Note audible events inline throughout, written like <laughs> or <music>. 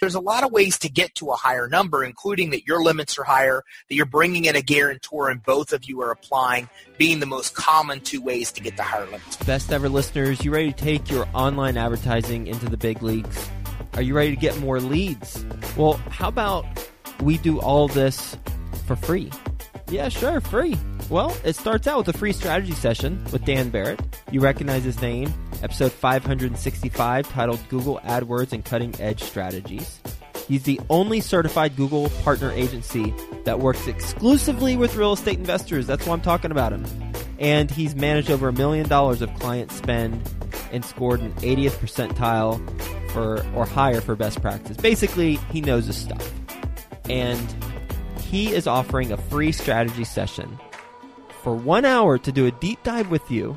There's a lot of ways to get to a higher number, including that your limits are higher, that you're bringing in a guarantor and both of you are applying, being the most common two ways to get the higher limits. Best ever listeners, you ready to take your online advertising into the big leagues? Are you ready to get more leads? Well, how about we do all this for free? Yeah, sure, free. Well, it starts out with a free strategy session with Dan Barrett. You recognize his name, episode 565, titled Google AdWords and Cutting Edge Strategies. He's the only certified Google partner agency that works exclusively with real estate investors. That's why I'm talking about him. And he's managed over a million dollars of client spend and scored an 80th percentile for or higher for best practice. Basically, he knows his stuff. And he is offering a free strategy session for one hour to do a deep dive with you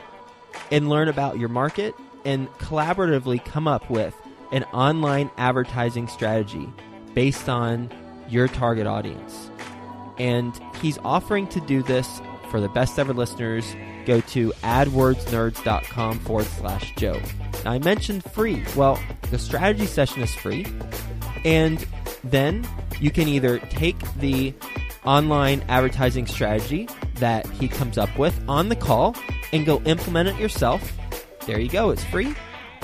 and learn about your market and collaboratively come up with an online advertising strategy based on your target audience. And he's offering to do this for the best ever listeners. Go to adwordsnerds.com forward slash Joe. Now, I mentioned free. Well, the strategy session is free. And then you can either take the online advertising strategy that he comes up with on the call and go implement it yourself. There you go, it's free.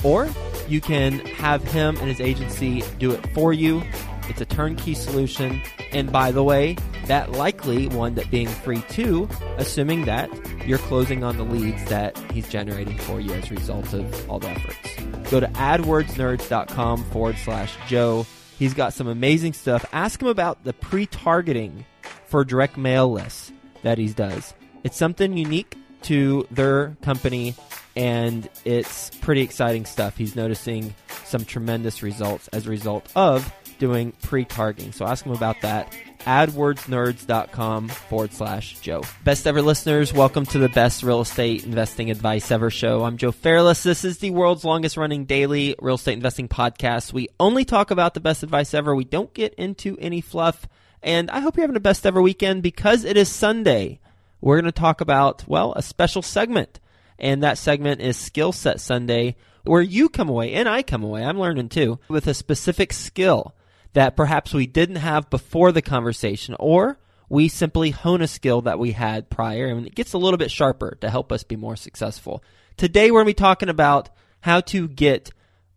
Or you can have him and his agency do it for you. It's a turnkey solution. And by the way, that likely wound up being free too, assuming that you're closing on the leads that he's generating for you as a result of all the efforts. Go to adwordsnerds.com forward slash Joe. He's got some amazing stuff. Ask him about the pre targeting for direct mail lists that he does. It's something unique to their company and it's pretty exciting stuff. He's noticing some tremendous results as a result of doing pre-targeting. So ask him about that. AdWordsNerds.com forward slash Joe. Best ever listeners, welcome to the best real estate investing advice ever show. I'm Joe Fairless. This is the world's longest running daily real estate investing podcast. We only talk about the best advice ever. We don't get into any fluff. And I hope you're having the best ever weekend because it is Sunday. We're going to talk about, well, a special segment. And that segment is Skill Set Sunday, where you come away and I come away, I'm learning too, with a specific skill that perhaps we didn't have before the conversation, or we simply hone a skill that we had prior and it gets a little bit sharper to help us be more successful. Today, we're going to be talking about how to get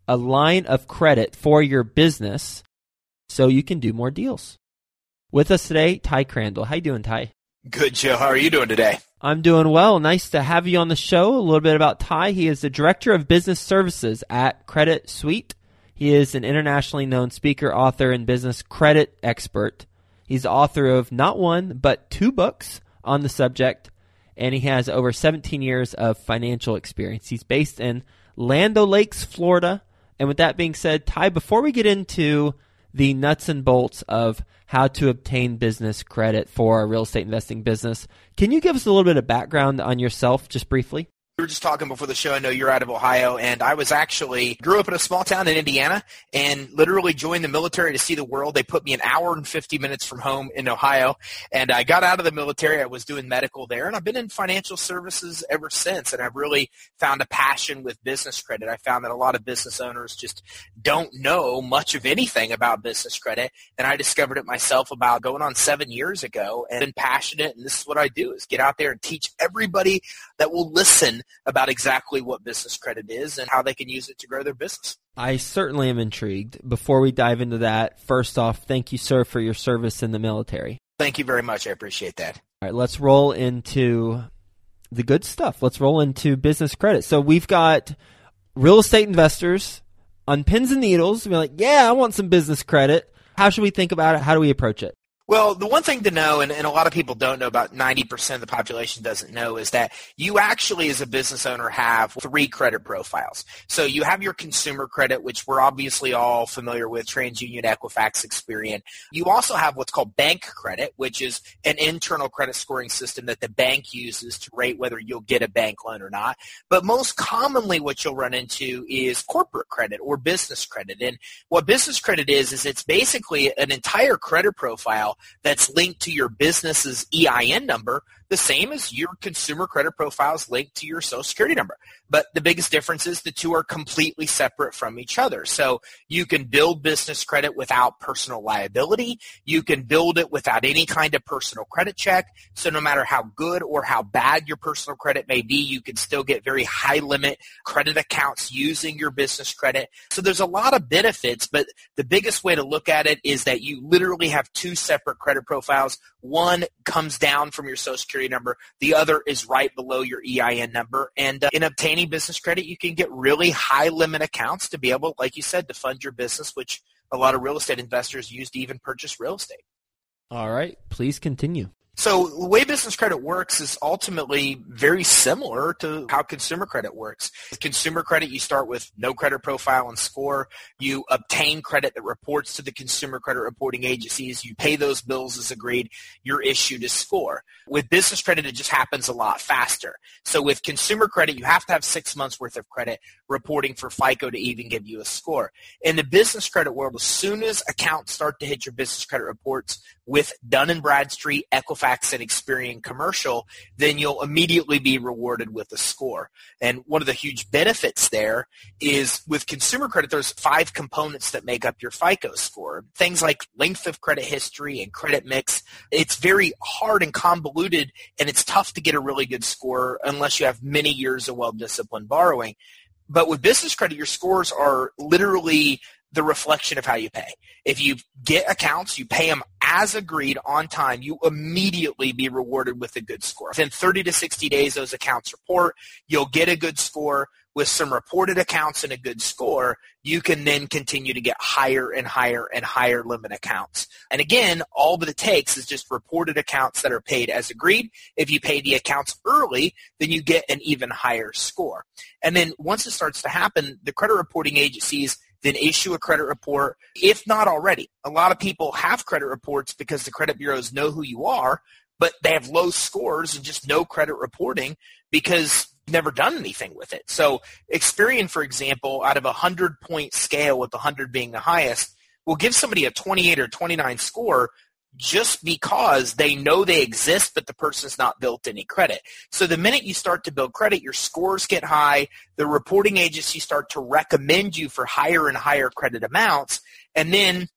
a line of credit for your business so you can do more deals. With us today, Ty Crandall. How you doing, Ty? Good, Joe. How are you doing today? I'm doing well. Nice to have you on the show. A little bit about Ty. He is the Director of Business Services at Credit Suite. He is an internationally known speaker, author, and business credit expert. He's author of not one, but two books on the subject, and he has over 17 years of financial experience. He's based in Land Lakes, Florida. And with that being said, Ty, before we get into the nuts and bolts of how to obtain business credit for a real estate investing business, can you give us a little bit of background on yourself just briefly? We were just talking before the show. I know you're out of Ohio, and I was actually grew up in a small town in Indiana, and literally joined the military to see the world. They put me an hour and 50 minutes from home in Ohio, and I got out of the military. I was doing medical there, and I've been in financial services ever since. And I've really found a passion with business credit. I found that a lot of business owners just don't know much of anything about business credit, and I discovered it myself about going on seven years ago, and been passionate. And this is what I do: is get out there and teach everybody that will listen about exactly what business credit is and how they can use it to grow their business. I certainly am intrigued. Before we dive into that, first off, thank you, sir, for your service in the military. Thank you very much. I appreciate that. All right, let's roll into the good stuff. Let's roll into business credit. So we've got real estate investors on pins and needles. We're like, yeah, I want some business credit. How should we think about it? How do we approach it? Well, the one thing to know, and, and, a lot of people don't know, about 90% of the population doesn't know, is that you actually, as a business owner, have three credit profiles. So you have your consumer credit, which we're obviously all familiar with, TransUnion, Equifax, Experian. You also have what's called bank credit, which is an internal credit scoring system that the bank uses to rate whether you'll get a bank loan or not. But most commonly what you'll run into is corporate credit or business credit. And what business credit is, is it's basically an entire credit profile that's linked to your business's EIN number the same as your consumer credit profile is linked to your social security number. But the biggest difference is the two are completely separate from each other. So you can build business credit without personal liability. You can build it without any kind of personal credit check. So no matter how good or how bad your personal credit may be, you can still get very high limit credit accounts using your business credit. So there's a lot of benefits, but the biggest way to look at it is that you literally have two separate credit profiles. One comes down from your social security number. The other is right below your EIN number. And uh, in obtaining business credit, you can get really high limit accounts to be able, like you said, to fund your business, which a lot of real estate investors use to even purchase real estate. All right, please continue. So the way business credit works is ultimately very similar to how consumer credit works. With consumer credit, you start with no credit profile and score. You obtain credit that reports to the consumer credit reporting agencies. You pay those bills as agreed. You're issued a score. With business credit, it just happens a lot faster. So with consumer credit, you have to have six months worth of credit reporting for FICO to even give you a score. In the business credit world, as soon as accounts start to hit your business credit reports with Dun & Bradstreet, Equifax, and Experian commercial, then you'll immediately be rewarded with a score. And one of the huge benefits there is with consumer credit, there's five components that make up your FICO score. Things like length of credit history and credit mix. It's very hard and convoluted, and it's tough to get a really good score unless you have many years of well-disciplined borrowing. But with business credit, your scores are literally the reflection of how you pay. If you get accounts, you pay them as agreed on time, you immediately be rewarded with a good score. Within 30 to 60 days, those accounts report, you'll get a good score. With some reported accounts and a good score, you can then continue to get higher and higher and higher limit accounts. And again, all that it takes is just reported accounts that are paid as agreed. If you pay the accounts early, then you get an even higher score. And then once it starts to happen, the credit reporting agencies then issue a credit report, if not already. A lot of people have credit reports because the credit bureaus know who you are, but they have low scores and just no credit reporting because never done anything with it. So Experian, for example, out of a 100 point scale with 100 being the highest, will give somebody a 28 or 29 score just because they know they exist, but the person's not built any credit. So the minute you start to build credit, your scores get high. The reporting agencies start to recommend you for higher and higher credit amounts. And then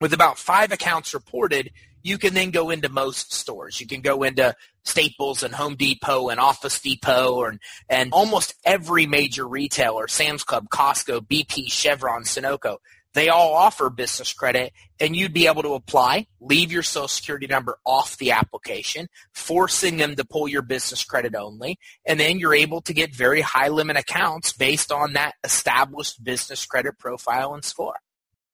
with about five accounts reported, you can then go into most stores. You can go into Staples and Home Depot and Office Depot and, and almost every major retailer, Sam's Club, Costco, BP, Chevron, Sunoco they all offer business credit and you'd be able to apply, leave your social security number off the application, forcing them to pull your business credit only. And then you're able to get very high limit accounts based on that established business credit profile and score.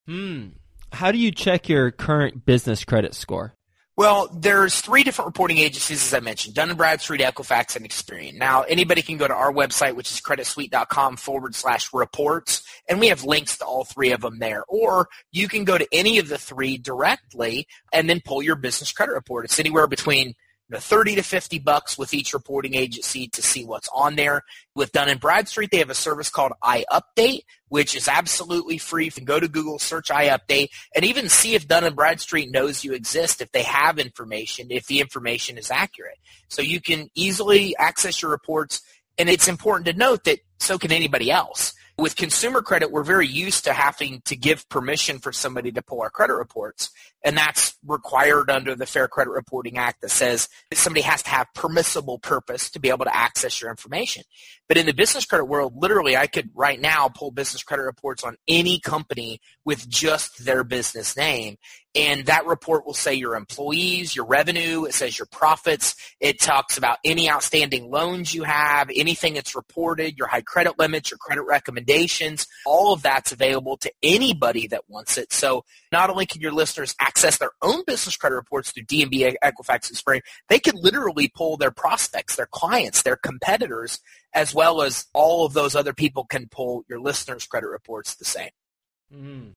Hmm. How do you check your current business credit score? Well, there's three different reporting agencies, as I mentioned, Dun & Bradstreet, Equifax, and Experian. Now, anybody can go to our website, which is creditsuite.com forward slash reports, and we have links to all three of them there. Or you can go to any of the three directly and then pull your business credit report. It's anywhere between you know, 30 to 50 bucks with each reporting agency to see what's on there. With Dun & Bradstreet, they have a service called iUpdate, which is absolutely free. You can go to Google, search iUpdate, and even see if Dun & Bradstreet knows you exist, if they have information, if the information is accurate. So you can easily access your reports, and it's important to note that so can anybody else. With consumer credit, we're very used to having to give permission for somebody to pull our credit reports. And that's required under the Fair Credit Reporting Act that says somebody has to have permissible purpose to be able to access your information. But in the business credit world, literally, I could right now pull business credit reports on any company with just their business name. And that report will say your employees, your revenue, it says your profits, it talks about any outstanding loans you have, anything that's reported, your high credit limits, your credit recommendations, all of that's available to anybody that wants it. So not only can your listeners access their own business credit reports through D&B, Equifax, and Experian, they can literally pull their prospects, their clients, their competitors, as well as all of those other people can pull your listeners' credit reports the same. Mm-hmm.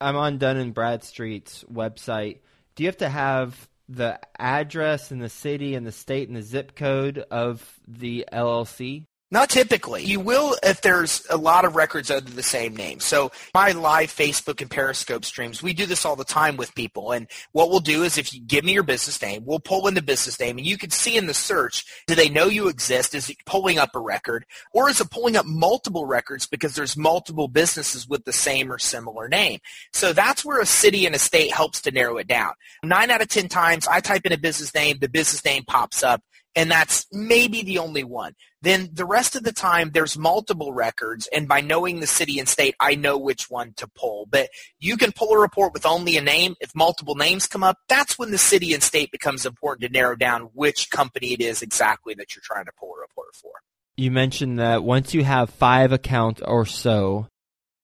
I'm on Dun and Bradstreet's website. Do you have to have the address and the city and the state and the zip code of the LLC? Not typically. You will if there's a lot of records under the same name. So my live Facebook and Periscope streams, we do this all the time with people. And what we'll do is if you give me your business name, we'll pull in the business name and you can see in the search, do they know you exist? Is it pulling up a record? Or is it pulling up multiple records because there's multiple businesses with the same or similar name? So that's where a city and a state helps to narrow it down. Nine out of 10 times I type in a business name, the business name pops up and that's maybe the only one. Then the rest of the time, there's multiple records, and by knowing the city and state, I know which one to pull. But you can pull a report with only a name. If multiple names come up, that's when the city and state becomes important to narrow down which company it is exactly that you're trying to pull a report for. You mentioned that once you have five accounts or so,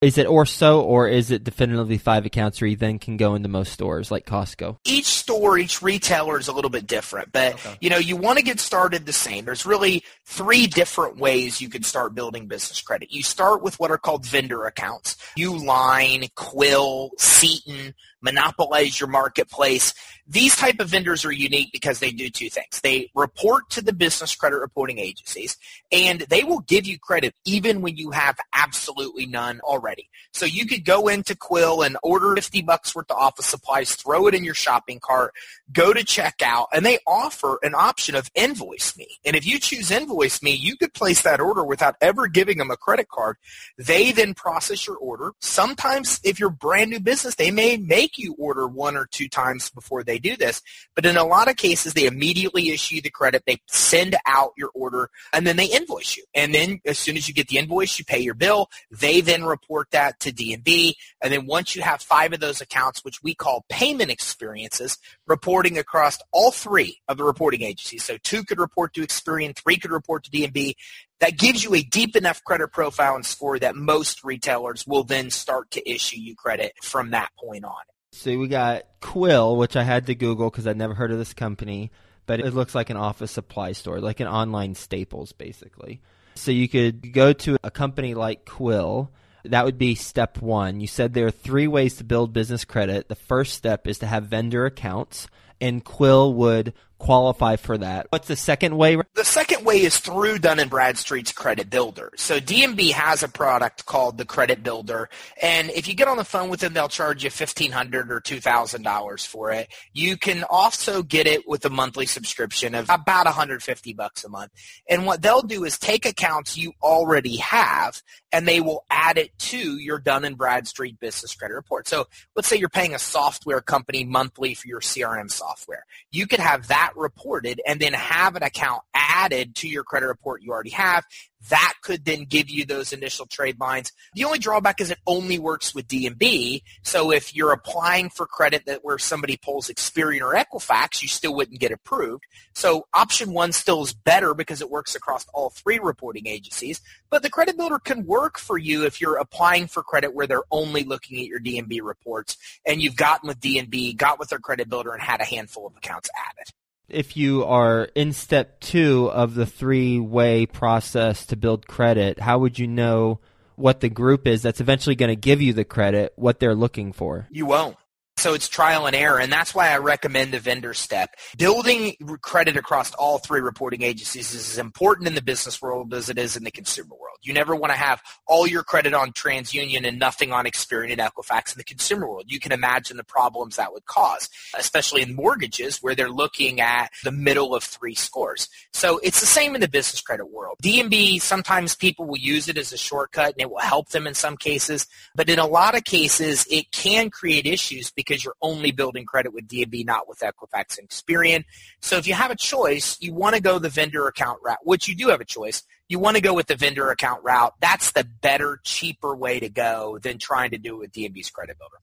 is it or so, or is it definitively five accounts where you then can go into most stores like Costco? Each store, each retailer is a little bit different, but okay. you know, you want to get started the same. There's really three different ways you can start building business credit. You start with what are called vendor accounts. Uline, Quill, Seton, monopolize your marketplace. These type of vendors are unique because they do two things. They report to the business credit reporting agencies and they will give you credit even when you have absolutely none already. So you could go into Quill and order 50 bucks worth of office supplies, throw it in your shopping cart, go to checkout, and they offer an option of invoice me. And if you choose invoice me, you could place that order without ever giving them a credit card. They then process your order. Sometimes if you're brand new business, they may make you order one or two times before they do this. But in a lot of cases, they immediately issue the credit. They send out your order and then they invoice you. And then as soon as you get the invoice, you pay your bill. They then report that to D&B. And then once you have five of those accounts, which we call payment experiences, reporting across all three of the reporting agencies. So two could report to Experian, three could report to D&B that gives you a deep enough credit profile and score that most retailers will then start to issue you credit from that point on. So we got Quill, which I had to Google because I'd never heard of this company, but it looks like an office supply store, like an online Staples, basically. So you could go to a company like Quill. That would be step one. You said there are three ways to build business credit. The first step is to have vendor accounts, and Quill would qualify for that. What's the second way? The second way is through Dun and Bradstreet's Credit Builder. So D&B has a product called the Credit Builder, and if you get on the phone with them, they'll charge you fifteen hundred or two thousand dollars for it. You can also get it with a monthly subscription of about one hundred fifty bucks a month. And what they'll do is take accounts you already have, and they will add it to your Dun and Bradstreet Business Credit Report. So let's say you're paying a software company monthly for your CRM software. You could have that reported and then have an account added to your credit report you already have that could then give you those initial trade lines. The only drawback is it only works with D&B. So if you're applying for credit that where somebody pulls Experian or Equifax, you still wouldn't get approved. So option one still is better because it works across all three reporting agencies. But the credit builder can work for you if you're applying for credit where they're only looking at your D&B reports and you've gotten with D&B, got with their credit builder and had a handful of accounts added if you are in step two of the three way process to build credit, how would you know what the group is that's eventually going to give you the credit, what they're looking for? You won't. So it's trial and error, and that's why I recommend the vendor step. Building credit across all three reporting agencies is as important in the business world as it is in the consumer world. You never want to have all your credit on TransUnion and nothing on Experian and Equifax in the consumer world. You can imagine the problems that would cause, especially in mortgages where they're looking at the middle of three scores. So it's the same in the business credit world. D&B, sometimes people will use it as a shortcut and it will help them in some cases, but in a lot of cases, it can create issues because because you're only building credit with D&B, not with Equifax and Experian. So if you have a choice, you want to go the vendor account route, which you do have a choice. You want to go with the vendor account route. That's the better, cheaper way to go than trying to do it with D&B's credit builder.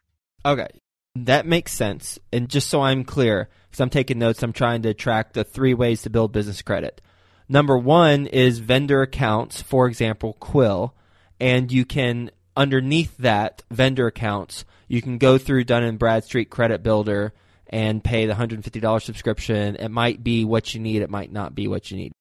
Okay. That makes sense. And just so I'm clear, because I'm taking notes, I'm trying to track the three ways to build business credit. Number one is vendor accounts, for example, Quill, and you can underneath that vendor accounts you can go through Dun and Bradstreet Credit Builder and pay the $150 subscription. It might be what you need, it might not be what you need.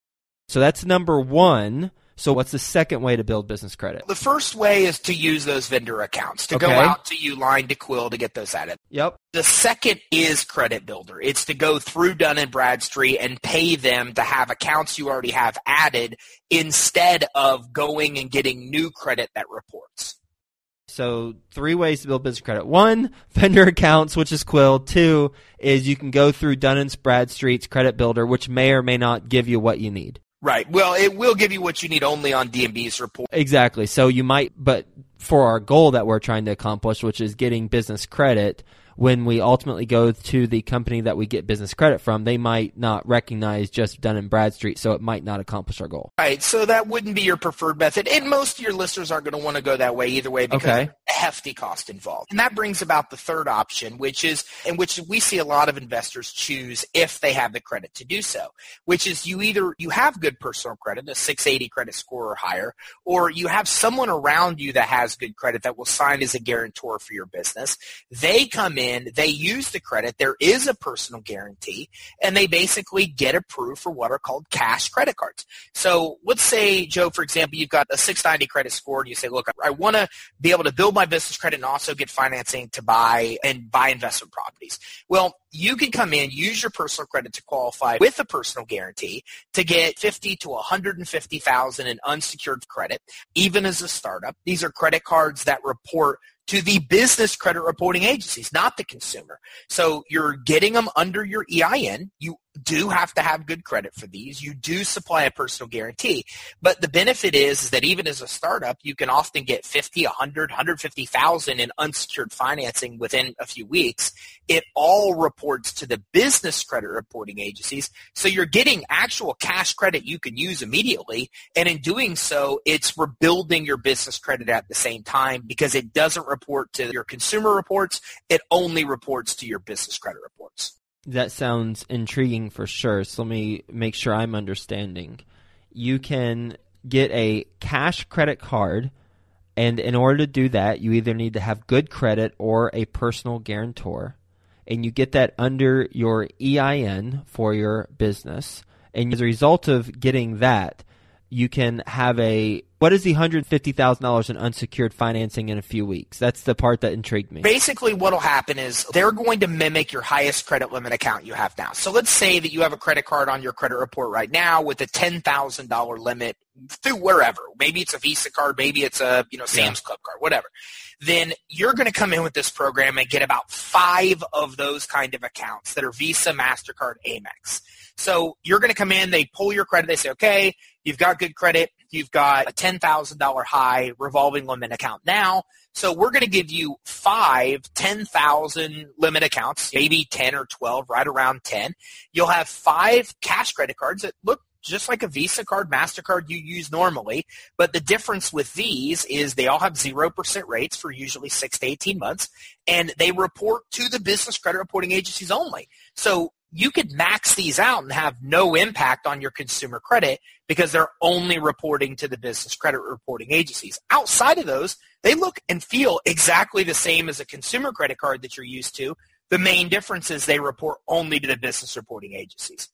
So that's number one So what's the second way to build business credit? The first way is to use those vendor accounts, to go out to Uline to Quill to get those added. Yep. The second is Credit Builder. It's to go through Dun and Bradstreet and pay them to have accounts you already have added instead of going and getting new credit that reports. So three ways to build business credit. One, <laughs> vendor accounts, which is Quill. Two is you can go through Dun and Bradstreet's credit builder, which may or may not give you what you need. Right. Well, it will give you what you need only on D&B's report. Exactly. So you might, but for our goal that we're trying to accomplish, which is getting business credit, when we ultimately go to the company that we get business credit from, they might not recognize just Dun and Bradstreet, so it might not accomplish our goal. Right. So that wouldn't be your preferred method. And most of your listeners aren't going to want to go that way either way because Okay. Hefty cost involved. And that brings about the third option, which is, and which we see a lot of investors choose if they have the credit to do so, which is you either, you have good personal credit, a 680 credit score or higher, or you have someone around you that has good credit that will sign as a guarantor for your business. They come in, they use the credit, there is a personal guarantee, and they basically get approved for what are called cash credit cards. So let's say, Joe, for example, you've got a 690 credit score and you say, look, I want to be able to build my business credit and also get financing to buy and buy investment properties. Well, you can come in, use your personal credit to qualify with a personal guarantee to get 50 to 150,000 in unsecured credit, even as a startup. These are credit cards that report to the business credit reporting agencies, not the consumer. So you're getting them under your EIN. You do have to have good credit for these. You do supply a personal guarantee. But the benefit is, is that even as a startup, you can often get 50, 100, 150,000 in unsecured financing within a few weeks. It all reports to the business credit reporting agencies. So you're getting actual cash credit you can use immediately. And in doing so, it's rebuilding your business credit at the same time because it doesn't report to your consumer reports. It only reports to your business credit reports. That sounds intriguing for sure. So let me make sure I'm understanding. You can get a cash credit card, and in order to do that, you either need to have good credit or a personal guarantor. And you get that under your EIN for your business. And as a result of getting that, you can have a what is the hundred fifty thousand dollars in unsecured financing in a few weeks? That's the part that intrigued me. Basically, what will happen is they're going to mimic your highest credit limit account you have now. So let's say that you have a credit card on your credit report right now with a $10,000 limit through wherever. Maybe it's a Visa card, maybe it's a, you know, Sam's Club card, whatever. Then you're going to come in with this program and get about five of those kind of accounts that are Visa, MasterCard, Amex. So you're going to come in, they pull your credit, they say, okay, you've got good credit, you've got a $10,000 high revolving limit account now. So we're going to give you five 10,000 limit accounts, maybe 10 or 12, right around 10. You'll have five cash credit cards that look just like a Visa card, MasterCard you use normally. But the difference with these is they all have 0% rates for usually 6 to 18 months, and they report to the business credit reporting agencies only. So you could max these out and have no impact on your consumer credit because they're only reporting to the business credit reporting agencies. Outside of those, they look and feel exactly the same as a consumer credit card that you're used to. The main difference is they report only to the business reporting agencies.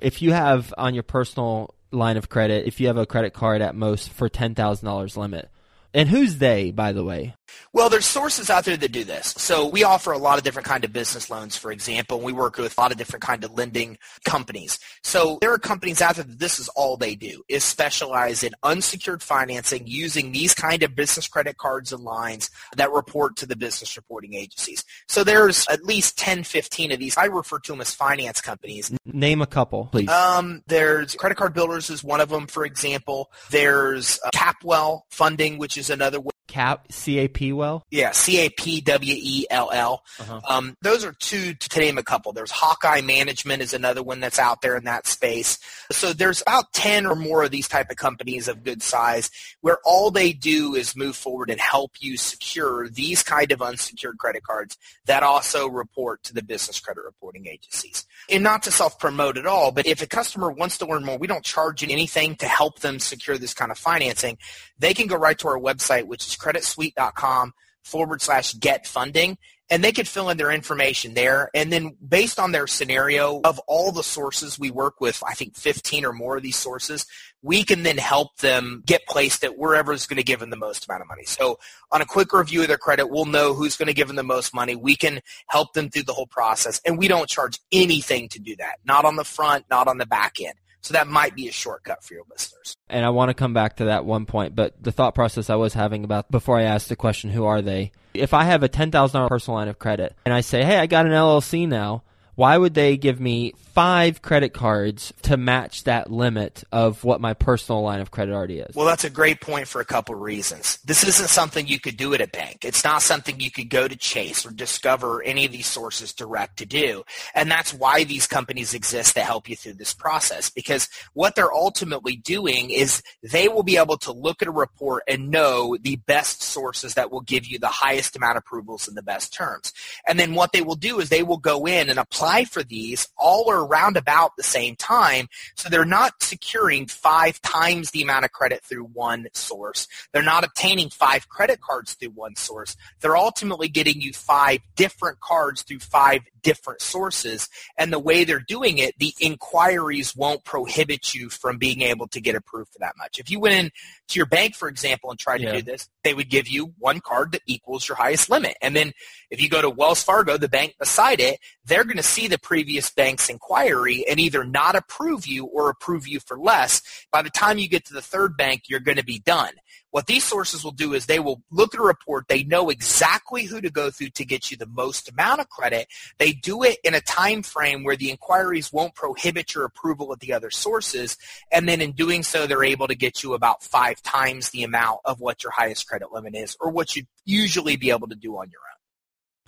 if you have on your personal line of credit, if you have a credit card at most for ten thousand dollars limit, and who's they, by the way? Well, there's sources out there that do this. So we offer a lot of different kind of business loans, for example. and We work with a lot of different kind of lending companies. So there are companies out there that this is all they do is specialize in unsecured financing using these kind of business credit cards and lines that report to the business reporting agencies. So there's at least 10, 15 of these. I refer to them as finance companies. Name a couple, please. Um, there's Credit Card Builders is one of them, for example. There's uh, Capwell Funding, which is another. Cap C A P well. Yeah, C A P W E L L. Uh-huh. Um, those are two to name a couple. There's Hawkeye Management is another one that's out there in that space. So there's about 10 or more of these type of companies of good size where all they do is move forward and help you secure these kind of unsecured credit cards that also report to the business credit reporting agencies. And not to self-promote at all, but if a customer wants to learn more, we don't charge you anything to help them secure this kind of financing. They can go right to our website, which is creditsuite.com forward slash get funding and they could fill in their information there. And then based on their scenario of all the sources we work with, I think 15 or more of these sources, we can then help them get placed at wherever is going to give them the most amount of money. So on a quick review of their credit, we'll know who's going to give them the most money. We can help them through the whole process and we don't charge anything to do that. Not on the front, not on the back end. So that might be a shortcut for your listeners. And I want to come back to that one point, but the thought process I was having about before I asked the question, who are they? If I have a $10,000 personal line of credit and I say, hey, I got an LLC now, why would they give me five credit cards to match that limit of what my personal line of credit already is? Well, that's a great point for a couple of reasons. This isn't something you could do at a bank. It's not something you could go to Chase or Discover any of these sources direct to do. And that's why these companies exist to help you through this process because what they're ultimately doing is they will be able to look at a report and know the best sources that will give you the highest amount of approvals and the best terms. And then what they will do is they will go in and apply apply for these all are around about the same time. So they're not securing five times the amount of credit through one source. They're not obtaining five credit cards through one source. They're ultimately getting you five different cards through five different sources. And the way they're doing it, the inquiries won't prohibit you from being able to get approved for that much. If you went in to your bank, for example, and tried yeah. to do this, they would give you one card that equals your highest limit. And then if you go to Wells Fargo, the bank beside it, they're going to see the previous bank's inquiry and either not approve you or approve you for less. By the time you get to the third bank, you're going to be done. What these sources will do is they will look at a report. They know exactly who to go through to get you the most amount of credit. They do it in a time frame where the inquiries won't prohibit your approval of the other sources. And then in doing so, they're able to get you about five times the amount of what your highest credit limit is or what you'd usually be able to do on your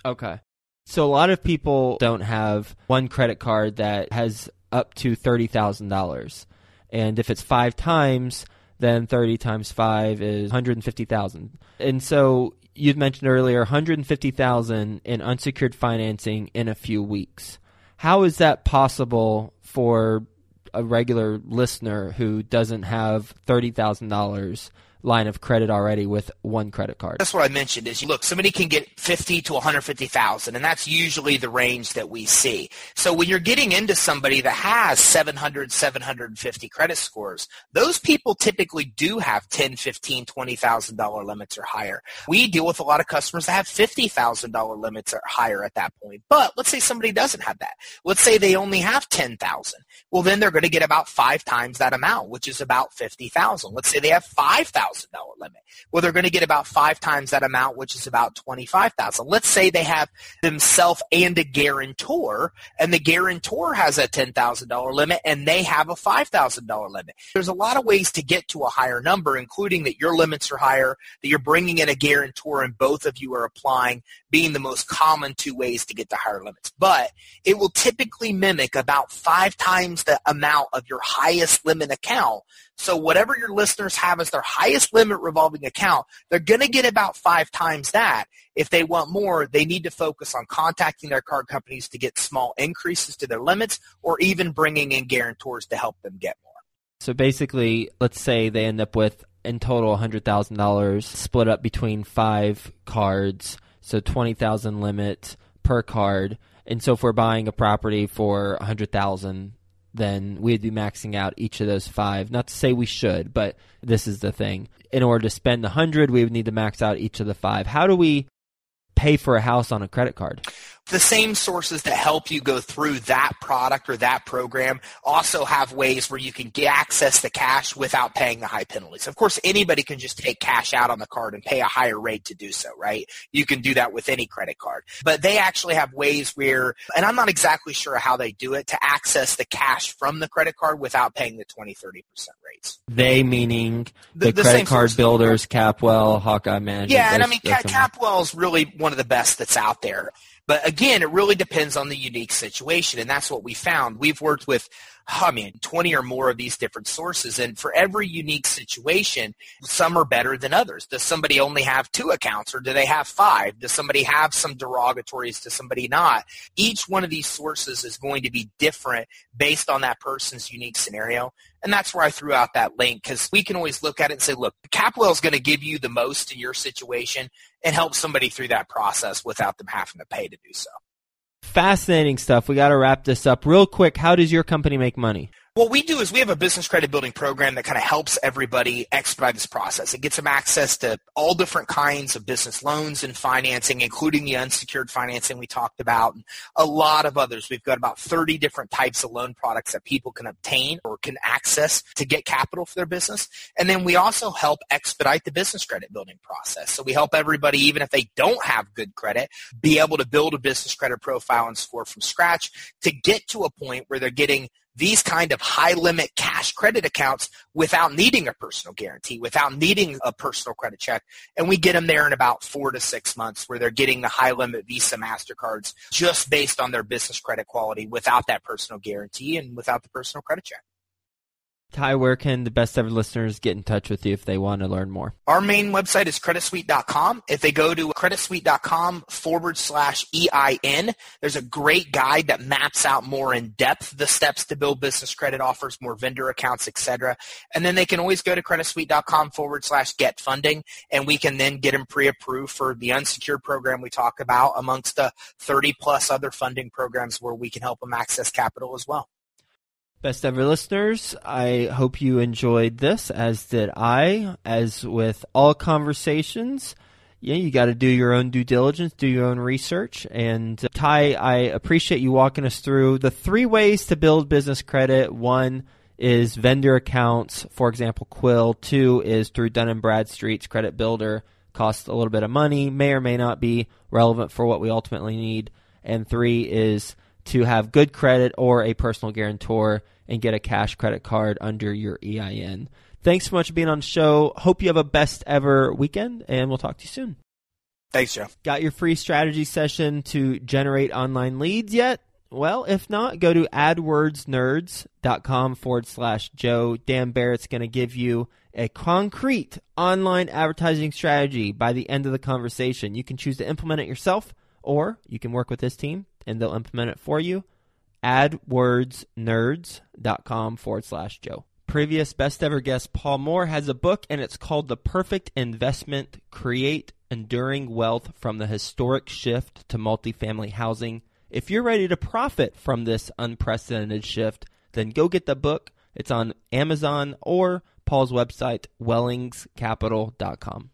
own. Okay. So a lot of people don't have one credit card that has up to $30,000. And if it's five times, then 30 times 5 is 150,000. And so you'd mentioned earlier 150,000 in unsecured financing in a few weeks. How is that possible for a regular listener who doesn't have $30,000 line of credit already with one credit card. That's what I mentioned is look, somebody can get 50 to 150,000 and that's usually the range that we see. So when you're getting into somebody that has 700, 750 credit scores, those people typically do have 10, 15, $20,000 limits or higher. We deal with a lot of customers that have $50,000 limits or higher at that point. But let's say somebody doesn't have that. Let's say they only have 10,000. Well, then they're going to get about five times that amount, which is about 50,000. Let's say they have 5,000 dollar limit. Well, they're going to get about five times that amount, which is about twenty five thousand. Let's say they have themselves and a guarantor, and the guarantor has a ten thousand dollar limit, and they have a five thousand dollar limit. There's a lot of ways to get to a higher number, including that your limits are higher, that you're bringing in a guarantor, and both of you are applying, being the most common two ways to get to higher limits. But it will typically mimic about five times the amount of your highest limit account. So whatever your listeners have as their highest limit revolving account, they're going to get about five times that. If they want more, they need to focus on contacting their card companies to get small increases to their limits or even bringing in guarantors to help them get more. So basically, let's say they end up with in total $100,000 split up between five cards, so 20,000 limit per card. And so if we're buying a property for 100,000, then we'd be maxing out each of those five. Not to say we should, but this is the thing. In order to spend the hundred, we would need to max out each of the five. How do we pay for a house on a credit card? The same sources that help you go through that product or that program also have ways where you can get access to cash without paying the high penalties. Of course, anybody can just take cash out on the card and pay a higher rate to do so, right? You can do that with any credit card. But they actually have ways where, and I'm not exactly sure how they do it, to access the cash from the credit card without paying the 20, 30% rates. They meaning the, the, the credit card builders, Capwell, Hawkeye Management. Yeah, and I mean, Capwell is really one of the best that's out there. But again, it really depends on the unique situation, and that's what we found. We've worked with I mean, 20 or more of these different sources. And for every unique situation, some are better than others. Does somebody only have two accounts or do they have five? Does somebody have some derogatories? Does somebody not? Each one of these sources is going to be different based on that person's unique scenario. And that's where I threw out that link because we can always look at it and say, look, CapWell is going to give you the most in your situation and help somebody through that process without them having to pay to do so. Fascinating stuff. We got to wrap this up real quick. How does your company make money? What we do is we have a business credit building program that kind of helps everybody expedite this process. It gets them access to all different kinds of business loans and financing, including the unsecured financing we talked about, and a lot of others. We've got about 30 different types of loan products that people can obtain or can access to get capital for their business. And then we also help expedite the business credit building process. So we help everybody, even if they don't have good credit, be able to build a business credit profile and score from scratch to get to a point where they're getting these kind of high limit cash credit accounts without needing a personal guarantee, without needing a personal credit check. And we get them there in about four to six months where they're getting the high limit Visa MasterCards just based on their business credit quality without that personal guarantee and without the personal credit check. Ty, where can the best ever listeners get in touch with you if they want to learn more? Our main website is creditsuite.com. If they go to creditsuite.com forward slash EIN, there's a great guide that maps out more in depth the steps to build business credit offers, more vendor accounts, etc. And then they can always go to creditsuite.com forward slash get funding and we can then get them pre-approved for the unsecured program we talk about amongst the 30 plus other funding programs where we can help them access capital as well. Best ever listeners, I hope you enjoyed this, as did I. As with all conversations, yeah, you got to do your own due diligence, do your own research. And uh, Ty, I appreciate you walking us through the three ways to build business credit. One is vendor accounts, for example, Quill. Two is through Dun & Bradstreet's credit builder. Costs a little bit of money, may or may not be relevant for what we ultimately need. And three is to have good credit or a personal guarantor and get a cash credit card under your EIN. Thanks so much for being on the show. Hope you have a best ever weekend, and we'll talk to you soon. Thanks, Joe. Got your free strategy session to generate online leads yet? Well, if not, go to adwordsnerds.com forward slash Joe. Dan Barrett's going to give you a concrete online advertising strategy by the end of the conversation. You can choose to implement it yourself, or you can work with this team and they'll implement it for you. AdWordsNerds.com forward slash Joe. Previous best ever guest Paul Moore has a book and it's called The Perfect Investment Create Enduring Wealth from the Historic Shift to Multifamily Housing. If you're ready to profit from this unprecedented shift, then go get the book. It's on Amazon or Paul's website, wellingscapital.com.